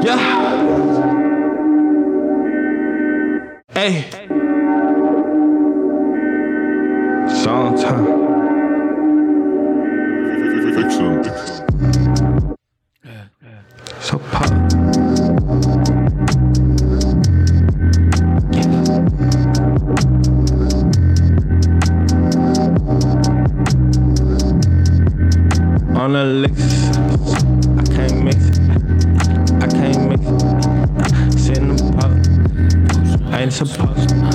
Yeah. Hey. Song time. So pop. On the licks, ain't supposed to.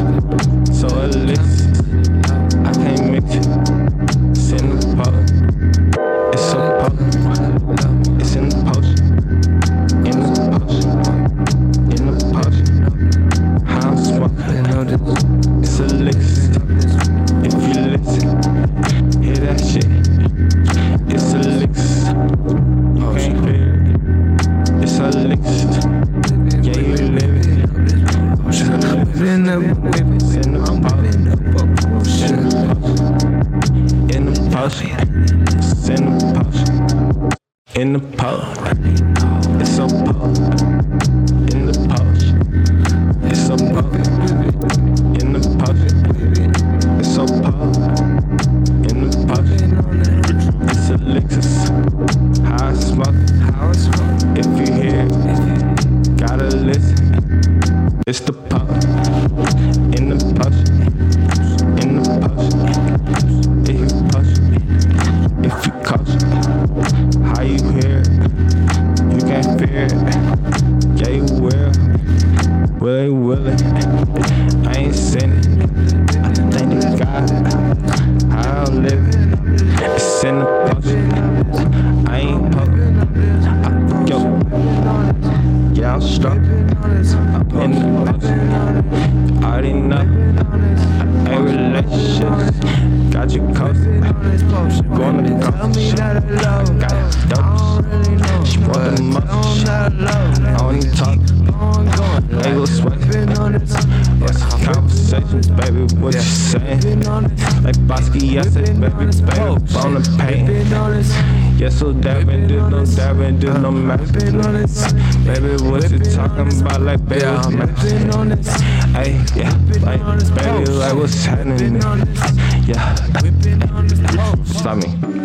In the post. In the in the. In the. It's so. In the. It's so. In the. It's so. In the. It's a smoke. Smoke. If you hear gotta listen. It's the pop. How you hear it? You can't fear it. Yeah, you will. Will you will it? I ain't it. I thank the God. I don't live it. It's in the post. I ain't post. I, yo. Yeah, I'm struck. I'm in the post. Already know. Got you coasted. Going to coast. I got dopes. She want the most. I don't even talk. They go sweat. It's conversations, baby. What you saying? Like Bosky, said, baby, baby, bone and pain. Yeah, so dabbing, do no dabbing, do no mapping. Baby, what you talking about? Like, baby, I'm mapping. Hey, yeah, like, baby, like, what's happening? Yeah, stop me.